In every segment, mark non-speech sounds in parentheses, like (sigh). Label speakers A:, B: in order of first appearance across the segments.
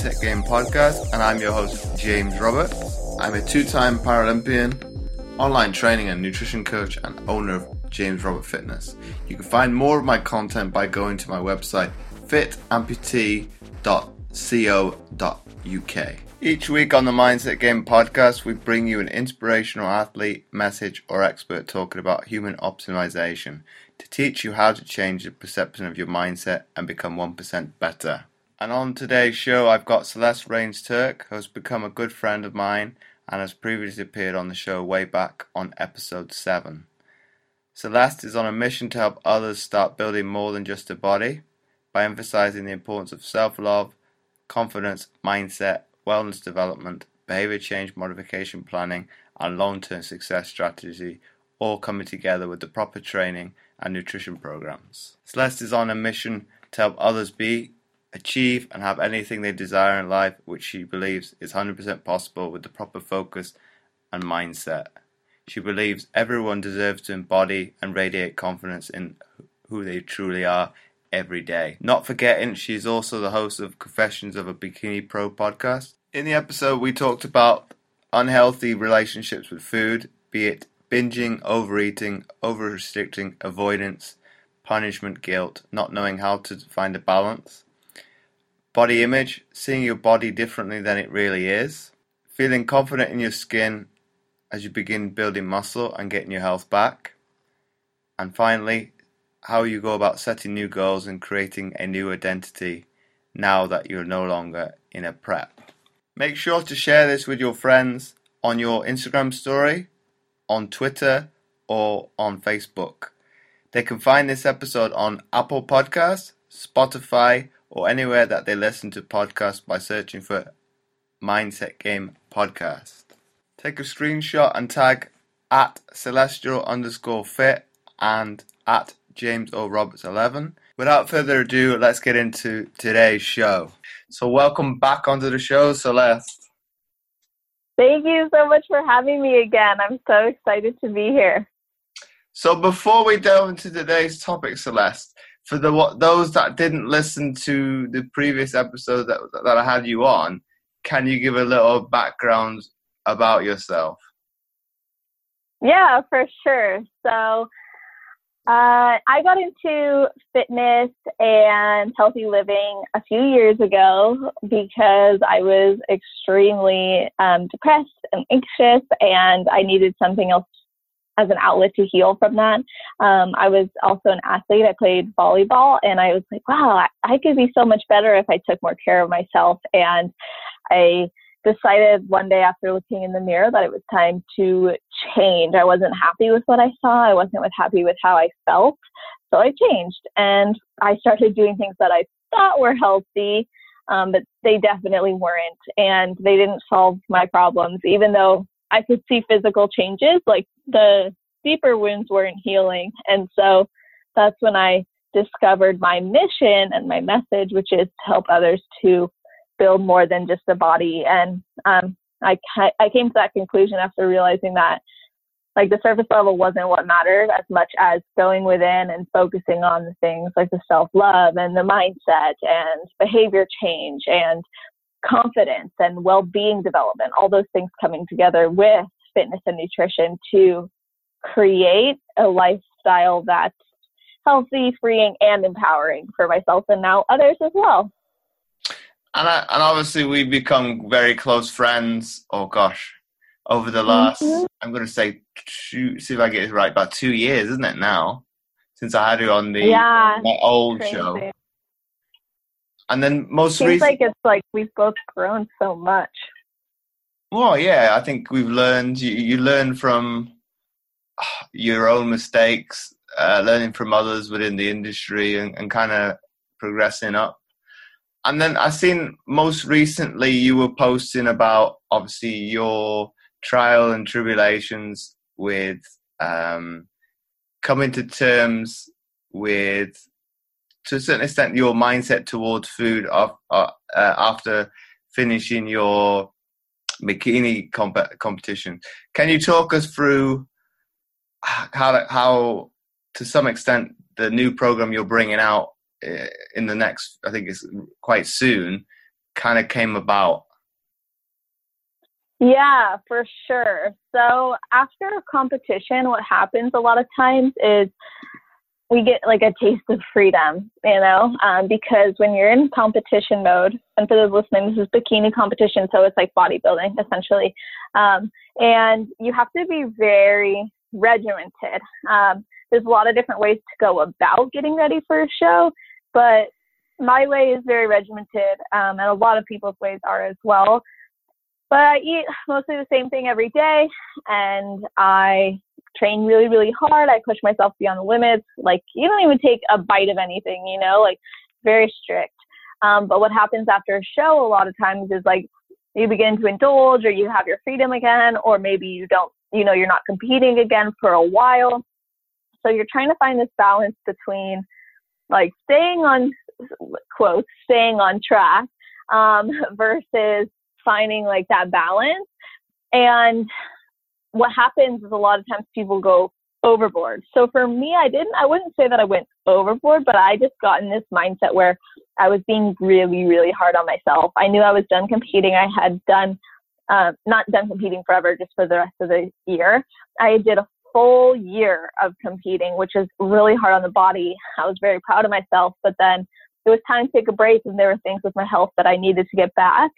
A: Mindset Game podcast, and I'm your host, James Robert. I'm a two time Paralympian, online training and nutrition coach, and owner of James Robert Fitness. You can find more of my content by going to my website, fitamputee.co.uk. Each week on the Mindset Game podcast, we bring you an inspirational athlete, message, or expert talking about human optimization to teach you how to change the perception of your mindset and become 1% better. And on today's show, I've got Celeste Rains Turk, who has become a good friend of mine and has previously appeared on the show way back on episode 7. Celeste is on a mission to help others start building more than just a body by emphasizing the importance of self love, confidence, mindset, wellness development, behavior change modification planning, and long term success strategy all coming together with the proper training and nutrition programs. Celeste is on a mission to help others be, achieve, and have anything they desire in life, which she believes is 100% possible with the proper focus and mindset. She believes everyone deserves to embody and radiate confidence in who they truly are every day. Not forgetting, she's also the host of Confessions of a Bikini Pro podcast. In the episode, we talked about unhealthy relationships with food, be it binging, overeating, over restricting, avoidance, punishment, guilt, not knowing how to find a balance, body image, seeing your body differently than it really is, feeling confident in your skin as you begin building muscle and getting your health back, and finally, how you go about setting new goals and creating a new identity now that you're no longer in a prep. Make sure to share this with your friends on your Instagram story on Twitter or on Facebook. They can find this episode on Apple Podcasts, Spotify, or anywhere that they listen to podcasts by searching for Mindset Game Podcast. Take a screenshot and tag at celestial underscore fit and at James O. Roberts 11. Without further ado, let's get into today's show. So, welcome back onto the show, Celeste.
B: Thank you so much for having me again. I'm so excited to be here.
A: So before we delve into today's topic, Celeste, for the those that didn't listen to the previous episode that that I had you on, can you give a little background about yourself?
B: Yeah, for sure. So uh, I got into fitness and healthy living a few years ago because I was extremely um, depressed and anxious, and I needed something else as an outlet to heal from that. Um, I was also an athlete. I played volleyball, and I was like, wow, I, I could be so much better if I took more care of myself. And I decided one day after looking in the mirror that it was time to change. I wasn't happy with what I saw. I wasn't happy with how I felt. So I changed and I started doing things that I thought were healthy, um, but they definitely weren't. And they didn't solve my problems, even though I could see physical changes, like the deeper wounds weren't healing. And so that's when I discovered my mission and my message, which is to help others to build more than just a body. And um, I I came to that conclusion after realizing that like the surface level wasn't what mattered as much as going within and focusing on the things like the self love and the mindset and behavior change and confidence and well being development. All those things coming together with fitness and nutrition to create a lifestyle that's healthy, freeing, and empowering for myself and now others as well
A: and I, and obviously we've become very close friends. Oh gosh, over the last mm-hmm. I'm going to say two, see if I get it right about two years, isn't it now? Since I had you on the
B: yeah,
A: my old crazy. show, and then most
B: Seems
A: recently,
B: like it's like we've both grown so much.
A: Well, yeah, I think we've learned. You, you learn from your own mistakes, uh, learning from others within the industry, and, and kind of progressing up and then I seen most recently you were posting about obviously your trial and tribulations with um, coming to terms with to a certain extent your mindset towards food of, uh, uh, after finishing your bikini comp- competition. Can you talk us through how how to some extent the new program you're bringing out uh, in the next, I think it's quite soon, kind of came about?
B: Yeah, for sure. So after a competition, what happens a lot of times is we get like a taste of freedom, you know, um, because when you're in competition mode, and for those listening, this is bikini competition, so it's like bodybuilding essentially, um, and you have to be very regimented. Um, there's a lot of different ways to go about getting ready for a show, but my way is very regimented, um, and a lot of people's ways are as well. But I eat mostly the same thing every day, and I train really, really hard. I push myself beyond the limits. Like you don't even take a bite of anything, you know, like very strict. Um, but what happens after a show a lot of times is like you begin to indulge or you have your freedom again, or maybe you don't, you know, you're not competing again for a while. So you're trying to find this balance between like staying on quotes, staying on track um, (laughs) versus finding like that balance. And what happens is a lot of times people go overboard. So for me, I didn't, I wouldn't say that I went overboard, but I just got in this mindset where I was being really, really hard on myself. I knew I was done competing. I had done, uh, not done competing forever, just for the rest of the year. I did a full year of competing, which is really hard on the body. I was very proud of myself, but then it was time to take a break and there were things with my health that I needed to get back.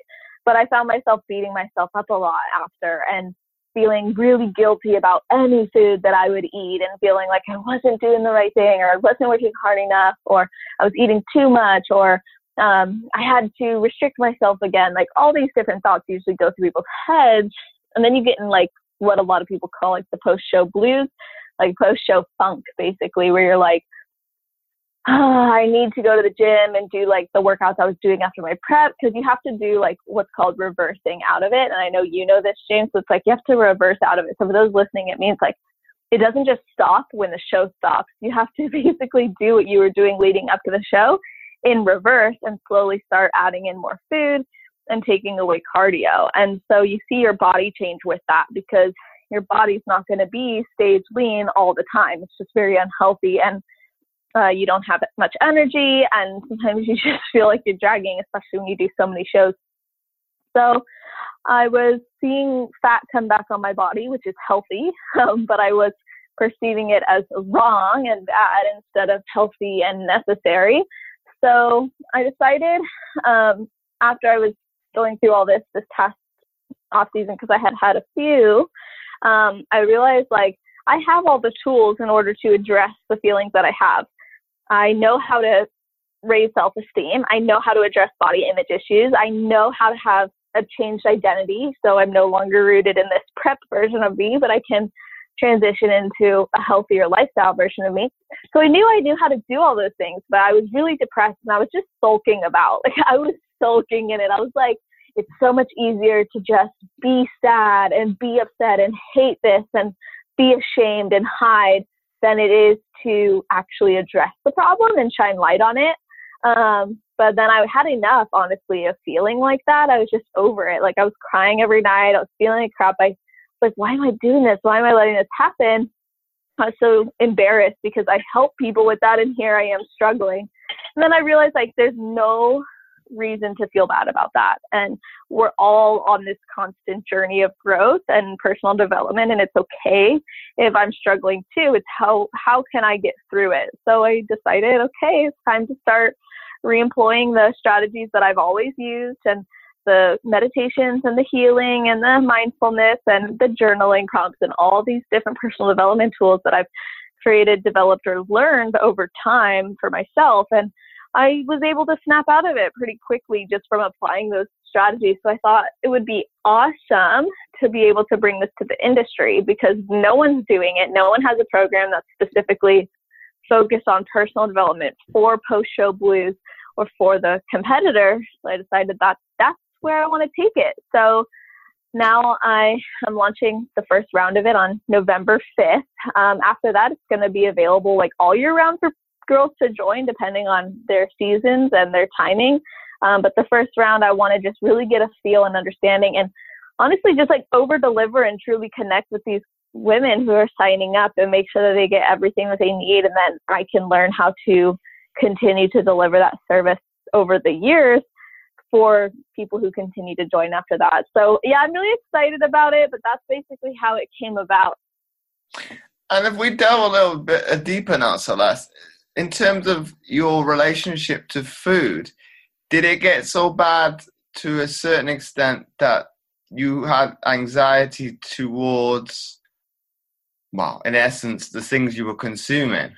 B: But I found myself beating myself up a lot after and feeling really guilty about any food that I would eat and feeling like I wasn't doing the right thing or I wasn't working hard enough or I was eating too much or um, I had to restrict myself again. Like all these different thoughts usually go through people's heads. And then you get in like what a lot of people call like the post show blues, like post show funk, basically, where you're like, oh, (sighs) I need to go to the gym and do like the workouts I was doing after my prep because you have to do like what's called reversing out of it. And I know you know this, James. So it's like you have to reverse out of it. So for those listening, it means like it doesn't just stop when the show stops. You have to (laughs) basically do what you were doing leading up to the show in reverse and slowly start adding in more food and taking away cardio. And so you see your body change with that because your body's not going to be stage lean all the time. It's just very unhealthy and uh, you don't have much energy, and sometimes (laughs) you just feel like you're dragging, especially when you do so many shows. So I was seeing fat come back on my body, which is healthy, (laughs) um, but I was perceiving it as wrong and bad instead of healthy and necessary. So I decided um, after I was going through all this this past off season because I had had a few, um, I realized like I have all the tools in order to address the feelings that I have. I know how to raise self esteem. I know how to address body image issues. I know how to have a changed identity. So I'm no longer rooted in this prep version of me, but I can transition into a healthier lifestyle version of me. So I knew I knew how to do all those things, but I was really depressed and I was just sulking about. (laughs) Like I was sulking in it. I was like, it's so much easier to just be sad and be upset and hate this and be ashamed and hide than it is to actually address the problem and shine light on it. Um, but then I had enough, honestly, of feeling like that. I was just over it. Like I was crying every night. I was feeling like crap. I was like, why am I doing this? Why am I letting this happen? I was so embarrassed because I help people with that, and here I am struggling. And then I realized like there's no reason to feel bad about that. And we're all on this constant journey of growth and personal development and it's okay if I'm struggling too. It's how how can I get through it? So I decided, okay, it's time to start reemploying the strategies that I've always used and the meditations and the healing and the mindfulness and the journaling prompts and all these different personal development tools that I've created, developed, or learned over time for myself. And I was able to snap out of it pretty quickly just from applying those strategies. So I thought it would be awesome to be able to bring this to the industry because no one's doing it. No one has a program that's specifically focused on personal development for post show blues or for the competitor. So I decided that that's where I want to take it. So now I am launching the first round of it on November 5th. Um, after that, it's going to be available like all year round for girls to join depending on their seasons and their timing. Um, but the first round, I want to just really get a feel and understanding and honestly just like over deliver and truly connect with these women who are signing up and make sure that they get everything that they need. And then I can learn how to continue to deliver that service over the years for people who continue to join after that. So yeah, I'm really excited about it, but that's basically how it came about.
A: And if we delve a little bit uh, deeper now, Celeste, in terms of your relationship to food, did it get so bad to a certain extent that you had anxiety towards, well, in essence, the things you were consuming?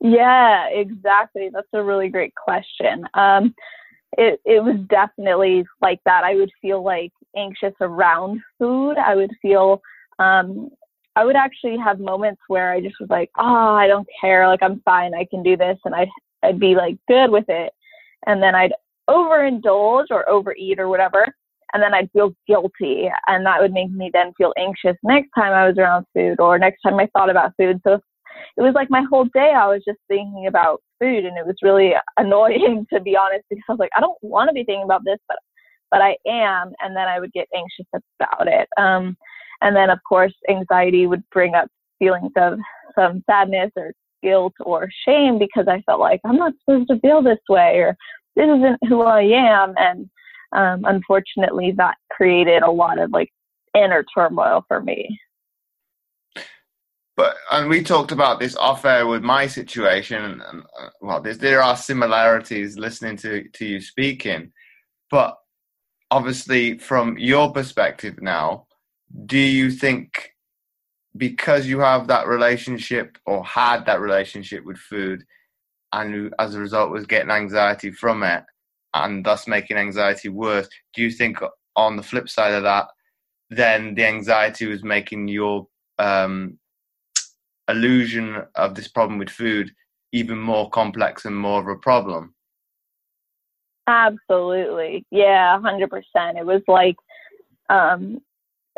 B: Yeah, exactly. That's a really great question. Um, it it was definitely like that. I would feel like anxious around food. I would feel um, I would actually have moments where I just was like, oh, I don't care. Like I'm fine. I can do this, and I'd I'd be like good with it, and then I'd overindulge or overeat or whatever, and then I'd feel guilty, and that would make me then feel anxious next time I was around food or next time I thought about food. So it was like my whole day I was just thinking about food. And it was really (laughs) annoying to be honest because I was like I don't want to be thinking about this but but I am. And then I would get anxious about it. Um and then of course anxiety would bring up feelings of some sadness or guilt or shame because I felt like I'm not supposed to feel this way or this isn't who I am and um unfortunately that created a lot of like inner turmoil for me
A: but and we talked about this off air with my situation. And, uh, well, there are similarities listening to to you speaking, but obviously from your perspective now, do you think because you have that relationship or had that relationship with food, and as a result was getting anxiety from it, and thus making anxiety worse, do you think on the flip side of that, then the anxiety was making your um, illusion of this problem with food even more complex and more of a problem.
B: Absolutely. Yeah, 100%. It was like, um,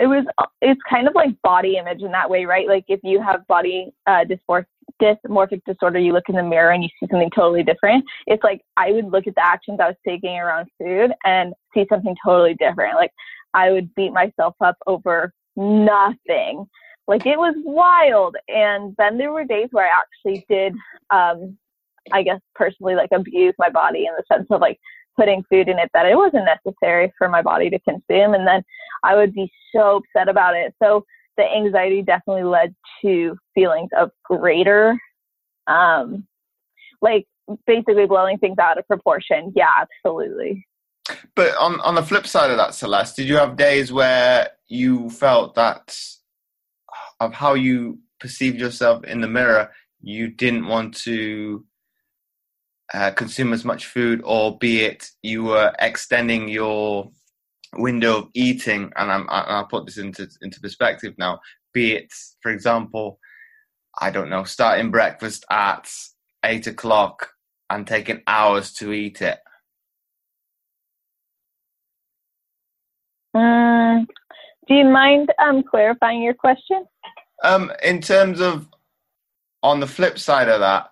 B: it was, it's kind of like body image in that way, right? Like if you have body uh, dysmorphic, dysmorphic disorder, you look in the mirror and you see something totally different. It's like I would look at the actions I was taking around food and see something totally different. Like I would beat myself up over nothing like it was wild. And then there were days where I actually did, um, I guess personally, like abuse my body in the sense of like putting food in it that it wasn't necessary for my body to consume. And then I would be so upset about it. So the anxiety definitely led to feelings of greater, um, like basically blowing things out of proportion. Yeah, absolutely.
A: But on on the flip side of that, Celeste, did you have days where you felt that of how you perceived yourself in the mirror, you didn't want to uh, consume as much food, or be it you were extending your window of eating. And I'm, I'll put this into into perspective now. Be it, for example, I don't know, starting breakfast at eight o'clock and taking hours to eat it.
B: Mm, do you mind um, clarifying your question?
A: Um, in terms of on the flip side of that,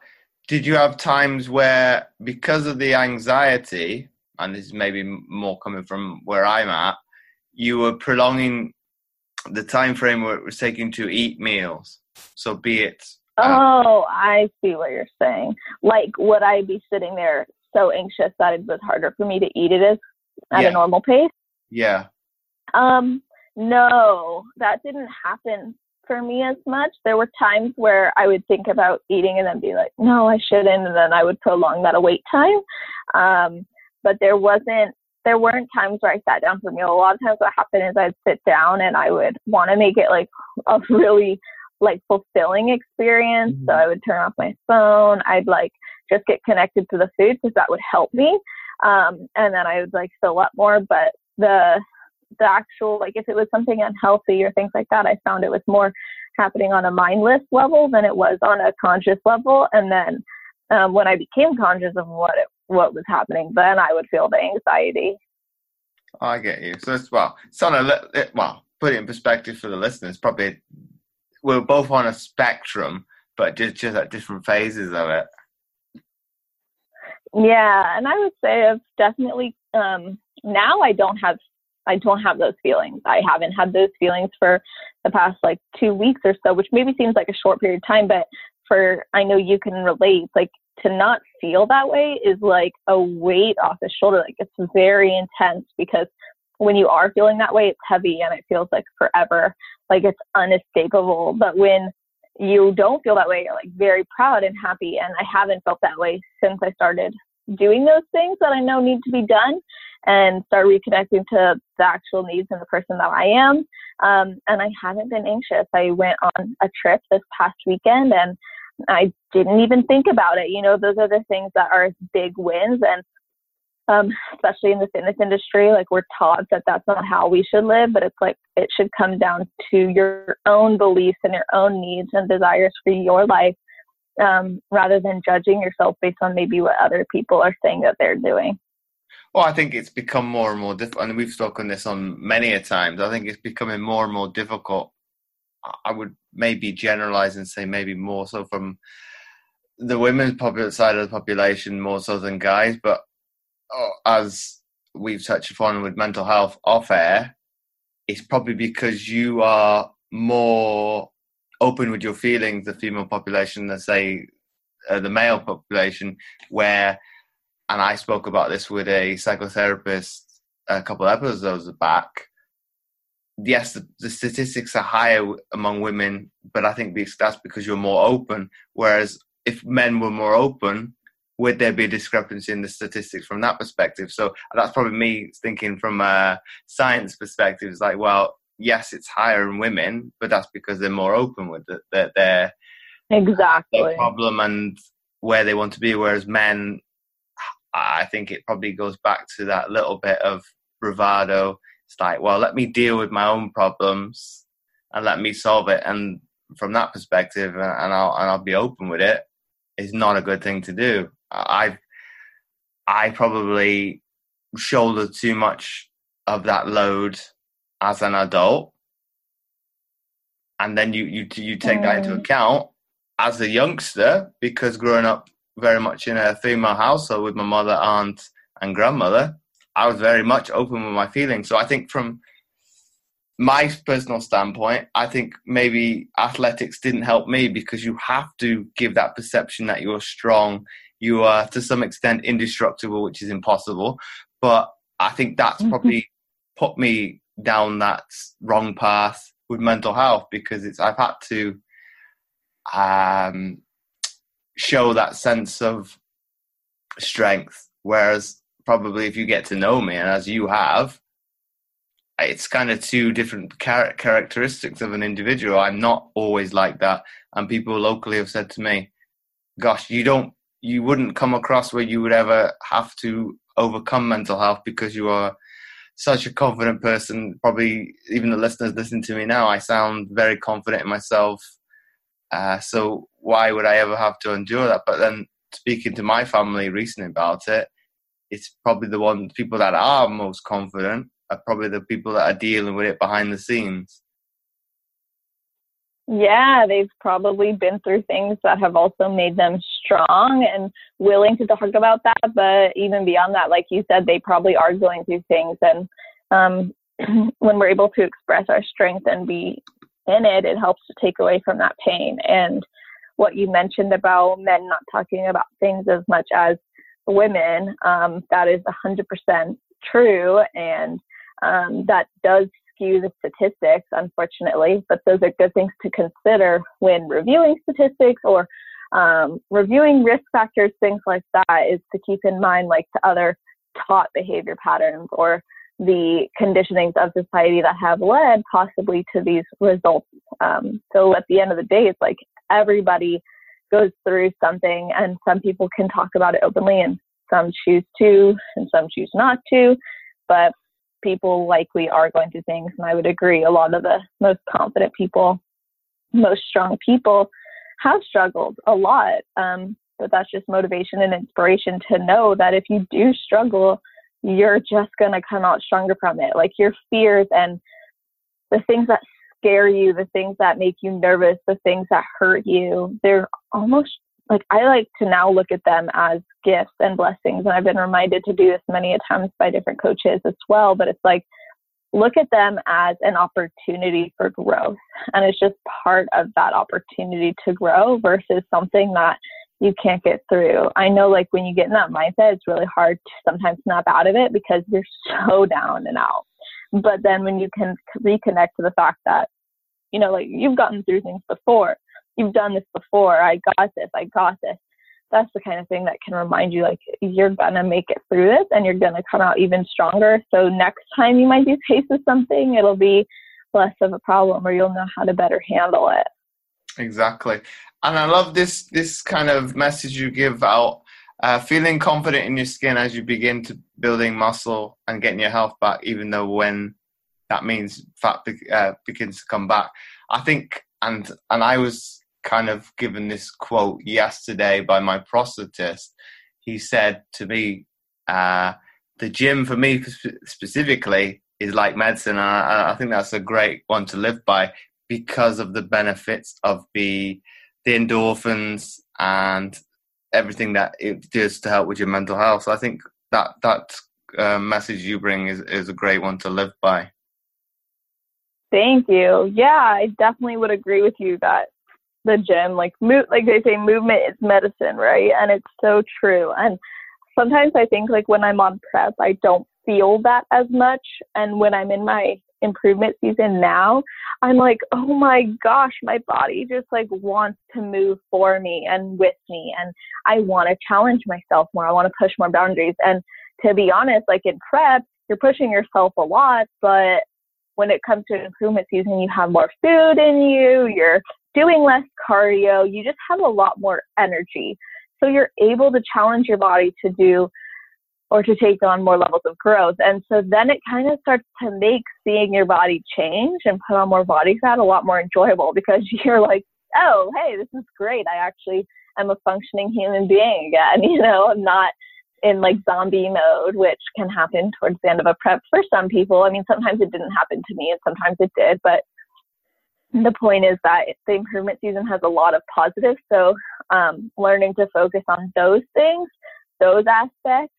A: did you have times where, because of the anxiety, and this is maybe more coming from where I'm at, you were prolonging the time frame where it was taking to eat meals? So be it.
B: Um, oh, I see what you're saying. Like, would I be sitting there so anxious that it was harder for me to eat it as at yeah. a normal pace?
A: Yeah.
B: Um, no, that didn't happen for me as much. There were times where I would think about eating and then be like, no, I shouldn't. And then I would prolong that await time. Um, but there wasn't, there weren't times where I sat down for a meal. A lot of times what happened is I'd sit down and I would want to make it like a really like fulfilling experience. Mm-hmm. So I would turn off my phone. I'd like just get connected to the food because that would help me. Um, and then I would like fill up more. But the the actual like if it was something unhealthy or things like that i found it was more happening on a mindless level than it was on a conscious level. And then um, when i became conscious of what it, what was happening then i would feel the anxiety.
A: I get you. So it's well it's on a well put it in perspective for the listeners probably we're both on a spectrum but just just at different phases of it.
B: Yeah and i would say i've definitely um now i don't have I don't have those feelings. I haven't had those feelings for the past like two weeks or so, which maybe seems like a short period of time, but for I know you can relate. Like to not feel that way is like a weight off the shoulder. Like it's very intense because when you are feeling that way, it's heavy and it feels like forever, like it's unescapable. But when you don't feel that way, you're like very proud and happy. And I haven't felt that way since I started doing those things that I know need to be done and start reconnecting to the actual needs and the person that I am. Um, and I haven't been anxious. I went on a trip this past weekend and I didn't even think about it. You know, those are the things that are big wins. And um, especially in the fitness industry, like we're taught that that's not how we should live, but it's like it should come down to your own beliefs and your own needs and desires for your life um, rather than judging yourself based on maybe what other people are saying that they're doing.
A: Well, I think it's become more and more difficult, and we've spoken this on many a times. I think it's becoming more and more difficult. I would maybe generalize and say maybe more so from the women's popular side of the population more so than guys, but oh, as we've touched upon with mental health off air, it's probably because you are more open with your feelings, the female population, than say uh, the male population, where and I spoke about this with a psychotherapist a couple of episodes back. Yes, the, the statistics are higher among women, but I think that's because you're more open. Whereas if men were more open, would there be a discrepancy in the statistics from that perspective? So that's probably me thinking from a science perspective. It's like, well, yes, it's higher in women, but that's because they're more open with it, their, their,
B: exactly
A: their problem and where they want to be. Whereas men, I think it probably goes back to that little bit of bravado. It's like, well, let me deal with my own problems and let me solve it. And from that perspective, and I'll and I'll be open with it. Is not a good thing to do. I've I probably shouldered too much of that load as an adult, and then you you you take that into mm. account as a youngster because growing up very much in a female household with my mother, aunt, and grandmother, I was very much open with my feelings. So I think from my personal standpoint, I think maybe athletics didn't help me because you have to give that perception that you're strong. You are to some extent indestructible, which is impossible. But I think that's mm-hmm. probably put me down that wrong path with mental health because it's I've had to um, show that sense of strength. Whereas probably if you get to know me, and as you have, it's kind of two different char- characteristics of an individual. I'm not always like that, and people locally have said to me, "Gosh, you don't, you wouldn't come across where you would ever have to overcome mental health because you are." such a confident person. Probably even the listeners listening to me now, I sound very confident in myself. Uh, so why would I ever have to endure that? But then speaking to my family recently about it, it's probably the one people that are most confident are probably the people that are dealing with it behind the scenes.
B: Yeah, they've probably been through things that have also made them strong and willing to talk about that. But even beyond that, like you said, they probably are going through things. And um, (clears throat) when we're able to express our strength and be in it, it helps to take away from that pain. And what you mentioned about men not talking about things as much as women, um, that is 100% true. And um, that does skew the statistics, unfortunately, but those are good things to consider when reviewing statistics or um, reviewing risk factors, things like that, is to keep in mind like the other taught behavior patterns or the conditionings of society that have led possibly to these results. Um, so at the end of the day, it's like everybody goes through something, and some people can talk about it openly, and some choose to, and some choose not to. But people likely are going through things, and I would agree. A lot of the most confident people, most strong people, have struggled a lot. Um, but that's just motivation and inspiration to know that if you do struggle, you're just going to come out stronger from it. Like your fears and the things that scare you, the things that make you nervous, the things that hurt you, they're almost like I like to now look at them as gifts and blessings. And I've been reminded to do this many times by different coaches as well. But it's like look at them as an opportunity for growth. And it's just part of that opportunity to grow versus something that you can't get through. I know, like, when you get in that mindset, it's really hard to sometimes snap out of it because you're so (laughs) down and out. But then when you can reconnect to the fact that, you know, like, you've gotten through things before, you've done this before, I got this, I got this. That's the kind of thing that can remind you like you're gonna make it through this and you're gonna come out even stronger. So next time you might be faced with something it'll be less of a problem or you'll know how to better handle it.
A: Exactly and i love this this kind of message you give out uh, feeling confident in your skin as you begin to building muscle and getting your health back even though when that means fat be- uh, begins to come back i think and and i was kind of given this quote yesterday by my prosthetist. He said to me, uh, "The gym for me specifically is like medicine." And I, I, think that's a great one to live by because of the benefits of the the endorphins and everything that it does to help with your mental health. So I think that that uh, message you bring is is a great one to live by.
B: Thank you. Yeah, I definitely would agree with you that the gym like move like they say movement is medicine right and it's so true and sometimes i think like when i'm on prep i don't feel that as much and when i'm in my improvement season now i'm like oh my gosh my body just like wants to move for me and with me and i want to challenge myself more i want to push more boundaries and to be honest like in prep you're pushing yourself a lot but when it comes to improvement season, you have more food in you, you're doing less cardio, you just have a lot more energy. So you're able to challenge your body to do or to take on more levels of growth. And so then it kind of starts to make seeing your body change and put on more body fat a lot more enjoyable because (laughs) you're like, oh, hey, this is great. I actually am a functioning human being again. (laughs) You know, I'm not in like zombie mode, which can happen towards the end of a prep for some people. I mean, sometimes it didn't happen to me and sometimes it did, but the point is that the improvement season has a lot of positives. So, um, learning to focus on those things, those aspects,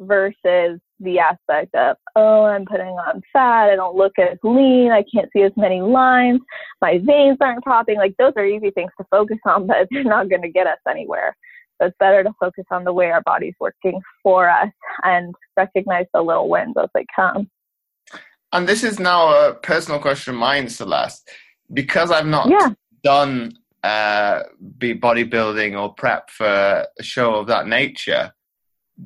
B: versus the aspect of, oh, I'm putting on fat, I don't look as lean, I can't see as many lines, my veins aren't popping. Like, those are easy things to focus on, (laughs) but they're not going to get us anywhere. So, it's better to focus on the way our body's working for us and recognize the little wins as they come.
A: And this is now a personal question of mine, Celeste because I've not yeah. done uh, be bodybuilding or prep for a show of that nature,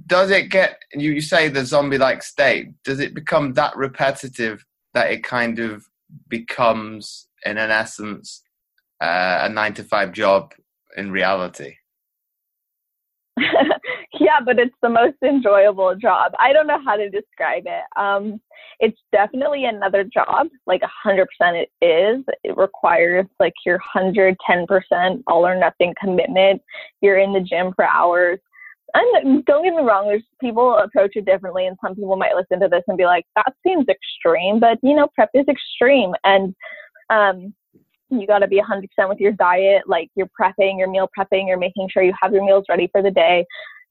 A: does it get you, you say the zombie like state? Does it become that repetitive that it kind of becomes, in an essence, uh, a nine to five job in reality? (laughs)
B: yeah, but it's the most enjoyable job. I don't know how to describe it. Um, it's definitely another job. Like a hundred percent, it is. It requires like your hundred ten percent all or nothing commitment. You're in the gym for hours. And don't get me wrong, there's people approach it differently, and some people might listen to this and be like, "That seems extreme," but you know, prep is extreme, and um, you got to be 100% with your diet. Like you're prepping, you're meal prepping, you're making sure you have your meals ready for the day.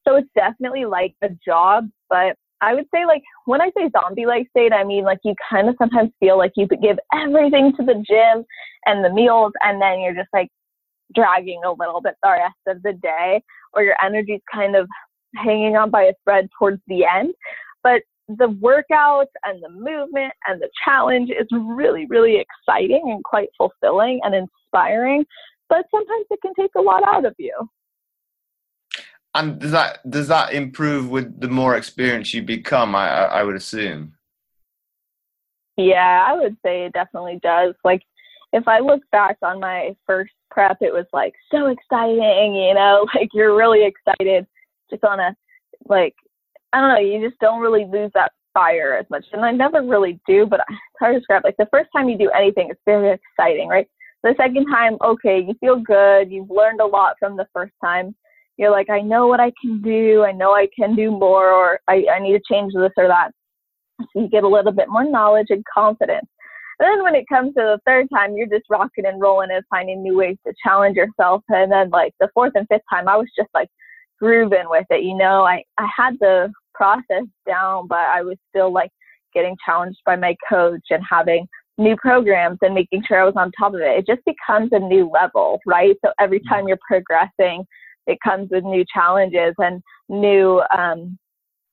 B: So it's definitely like a job, but I would say like when I say zombie like state, I mean like you kind of sometimes feel like you could give everything to the gym and the meals and then you're just like dragging a little bit the rest of the day or your energy's kind of hanging on by a thread towards the end. But the workout and the movement and the challenge is really, really exciting and quite fulfilling and inspiring. But sometimes it can take a lot out of you.
A: And does that does that improve with the more experience you become? I I would assume.
B: Yeah, I would say it definitely does. Like if I look back on my first prep, it was like so exciting, you know, (laughs) like you're really excited just on a like I don't know, you just don't really lose that fire as much. And I never really do, but it's hard to describe. Like the first time you do anything, it's very exciting, right? The second time, okay, you feel good, you've learned a lot from the first time you're like, I know what I can do, I know I can do more, or I, I need to change this or that. So you get a little bit more knowledge and confidence. And then when it comes to the third time, you're just rocking and rolling and finding new ways to challenge yourself. And then like the fourth and fifth time, I was just like grooving with it. You know, I, I had the process down, but I was still like getting challenged by my coach and having new programs and making sure I was on top of it. It just becomes a new level, right? So every time you're progressing, it comes with new challenges and new, um,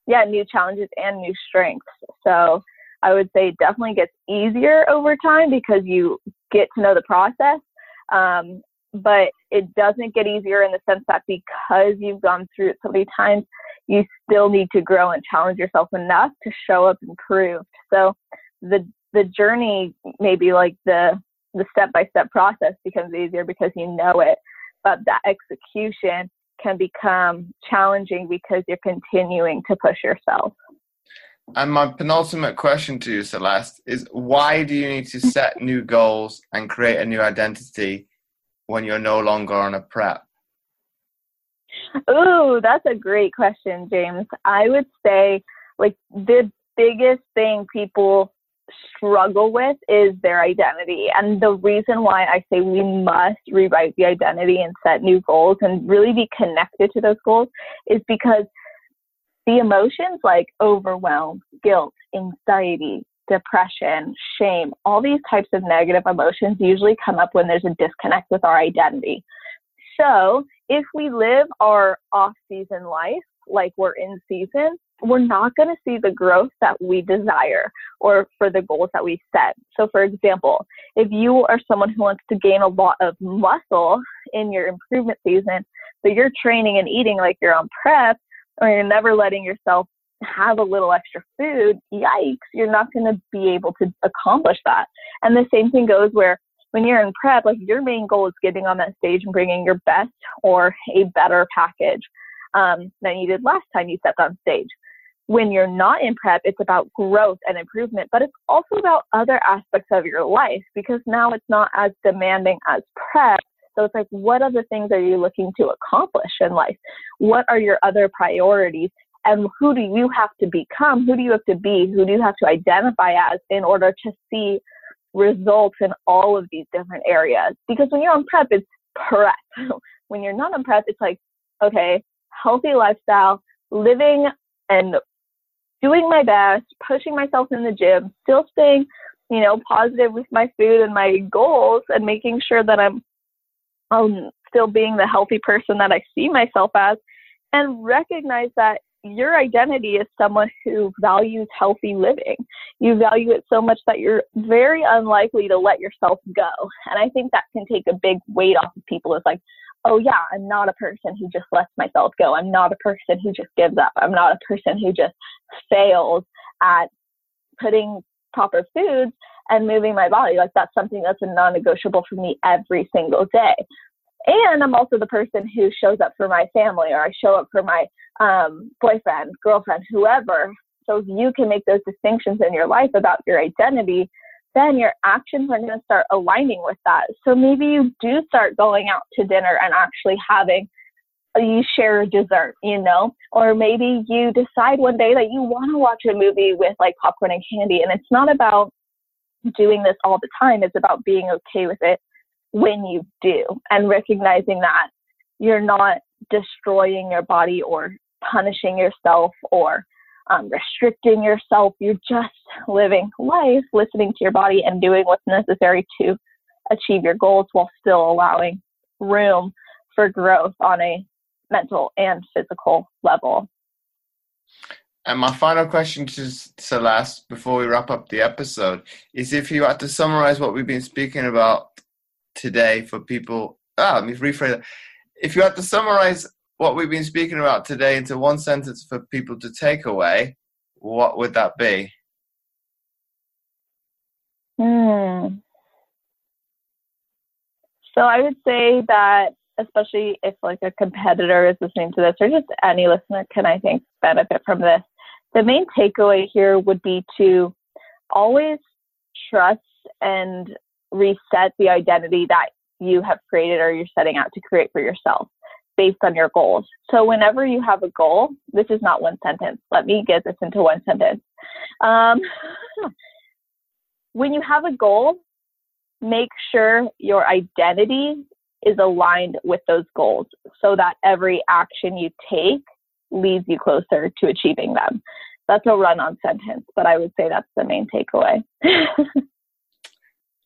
B: yeah, new challenges and new strengths. So I would say definitely gets easier over time because you get to know the process. Um, but it doesn't get easier in the sense that because you've gone through it so many times, you still need to grow and challenge yourself enough to show up improved. So the the journey, maybe like the the step by step process becomes easier because you know it, but that execution can become challenging because you're continuing to push yourself.
A: And my penultimate question to you, Celeste, is why do you need to set new goals and create a new identity when you're no longer on a prep?
B: Ooh, that's a great question, James. I would say like the biggest thing people struggle with is their identity. And the reason why I say we must rewrite the identity and set new goals and really be connected to those goals is because the emotions like overwhelm, guilt, anxiety, depression, shame, all these types of negative emotions usually come up when there's a disconnect with our identity. So if we live our off season life like we're in season, we're not going to see the growth that we desire or for the goals that we set. So, for example, if you are someone who wants to gain a lot of muscle in your improvement season, but you're training and eating like you're on prep, or you're never letting yourself have a little extra food, yikes, you're not going to be able to accomplish that. And the same thing goes where when you're in prep, like your main goal is getting on that stage and bringing your best or a better package um, than you did last time you stepped on stage. When you're not in prep, it's about growth and improvement, but it's also about other aspects of your life because now it's not as demanding as prep. So it's like, what other things are you looking to accomplish in life? What are your other priorities? And who do you have to become? Who do you have to be? Who do you have to identify as in order to see results in all of these different areas? Because when you're on prep, it's prep. (laughs) when you're not on prep, it's like, okay, healthy lifestyle, living and doing my best, pushing myself in the gym, still staying, you know, positive with my food and my goals and making sure that I'm um, still being the healthy person that I see myself as and recognize that your identity is someone who values healthy living. You value it so much that you're very unlikely to let yourself go. And I think that can take a big weight off of people. It's like, oh yeah, I'm not a person who just lets myself go. I'm not a person who just gives up. I'm not a person who just fails at putting proper foods and moving my body. Like that's something that's a non-negotiable for me every single day. And I'm also the person who shows up for my family or I show up for my um, boyfriend, girlfriend, whoever. So if you can make those distinctions in your life about your identity, then your actions are going to start aligning with that. So maybe you do start going out to dinner and actually having you share a dessert, you know, or maybe you decide one day that you want to watch a movie with like popcorn and candy. And it's not about doing this all the time. It's about being okay with it when you do and recognizing that you're not destroying your body or punishing yourself or um, restricting yourself. You're just living life, listening to your body, and doing what's necessary to achieve your goals while still allowing room for growth on a mental and physical level.
A: And my final question to Celeste before we wrap up the episode is if you had to summarize what we've been speaking about today for people, ah, let me rephrase that. If you had to summarize what we've been speaking about today into one sentence for people to take away, what would that be?
B: Hmm. So I would say that, especially if like a competitor is listening to this, or just any listener can, I think, benefit from this. The main takeaway here would be to always trust and reset the identity that you have created or you're setting out to create for yourself based on your goals. So whenever you have a goal, this is not one sentence. Let me get this into one sentence. Um, (laughs) when you have a goal, make sure your identity is aligned with those goals so that every action you take leads you closer to achieving them. that's a run on sentence, but I would say that's the main takeaway. (laughs)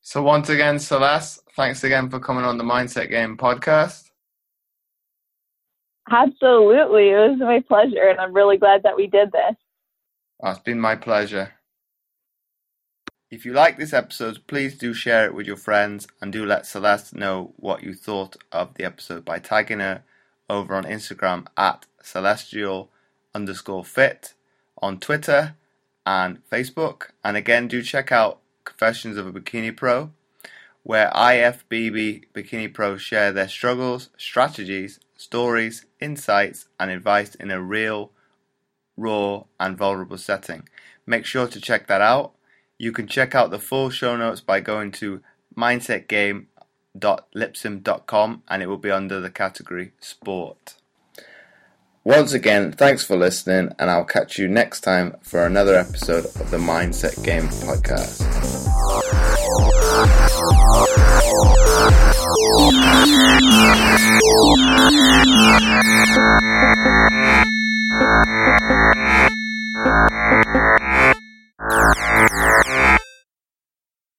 A: so once again, Celeste, thanks again for coming on the Mindset Game podcast.
B: Absolutely. It was my pleasure, and I'm really glad that we did this.
A: Oh, it's been my pleasure. If you like this episode, please do share it with your friends and do let Celeste know what you thought of the episode by tagging her over on Instagram at celestial underscore fit, on Twitter and Facebook. And again, do check out Confessions of a Bikini Pro, where IFBB Bikini Pros share their struggles, strategies, stories, insights, and advice in a real, raw, and vulnerable setting. Make sure to check that out. You can check out the full show notes by going to www.lipsim.com and it will be under the category sport. Once again, thanks for listening, and I'll catch you next time for another episode of the Mindset Game Podcast.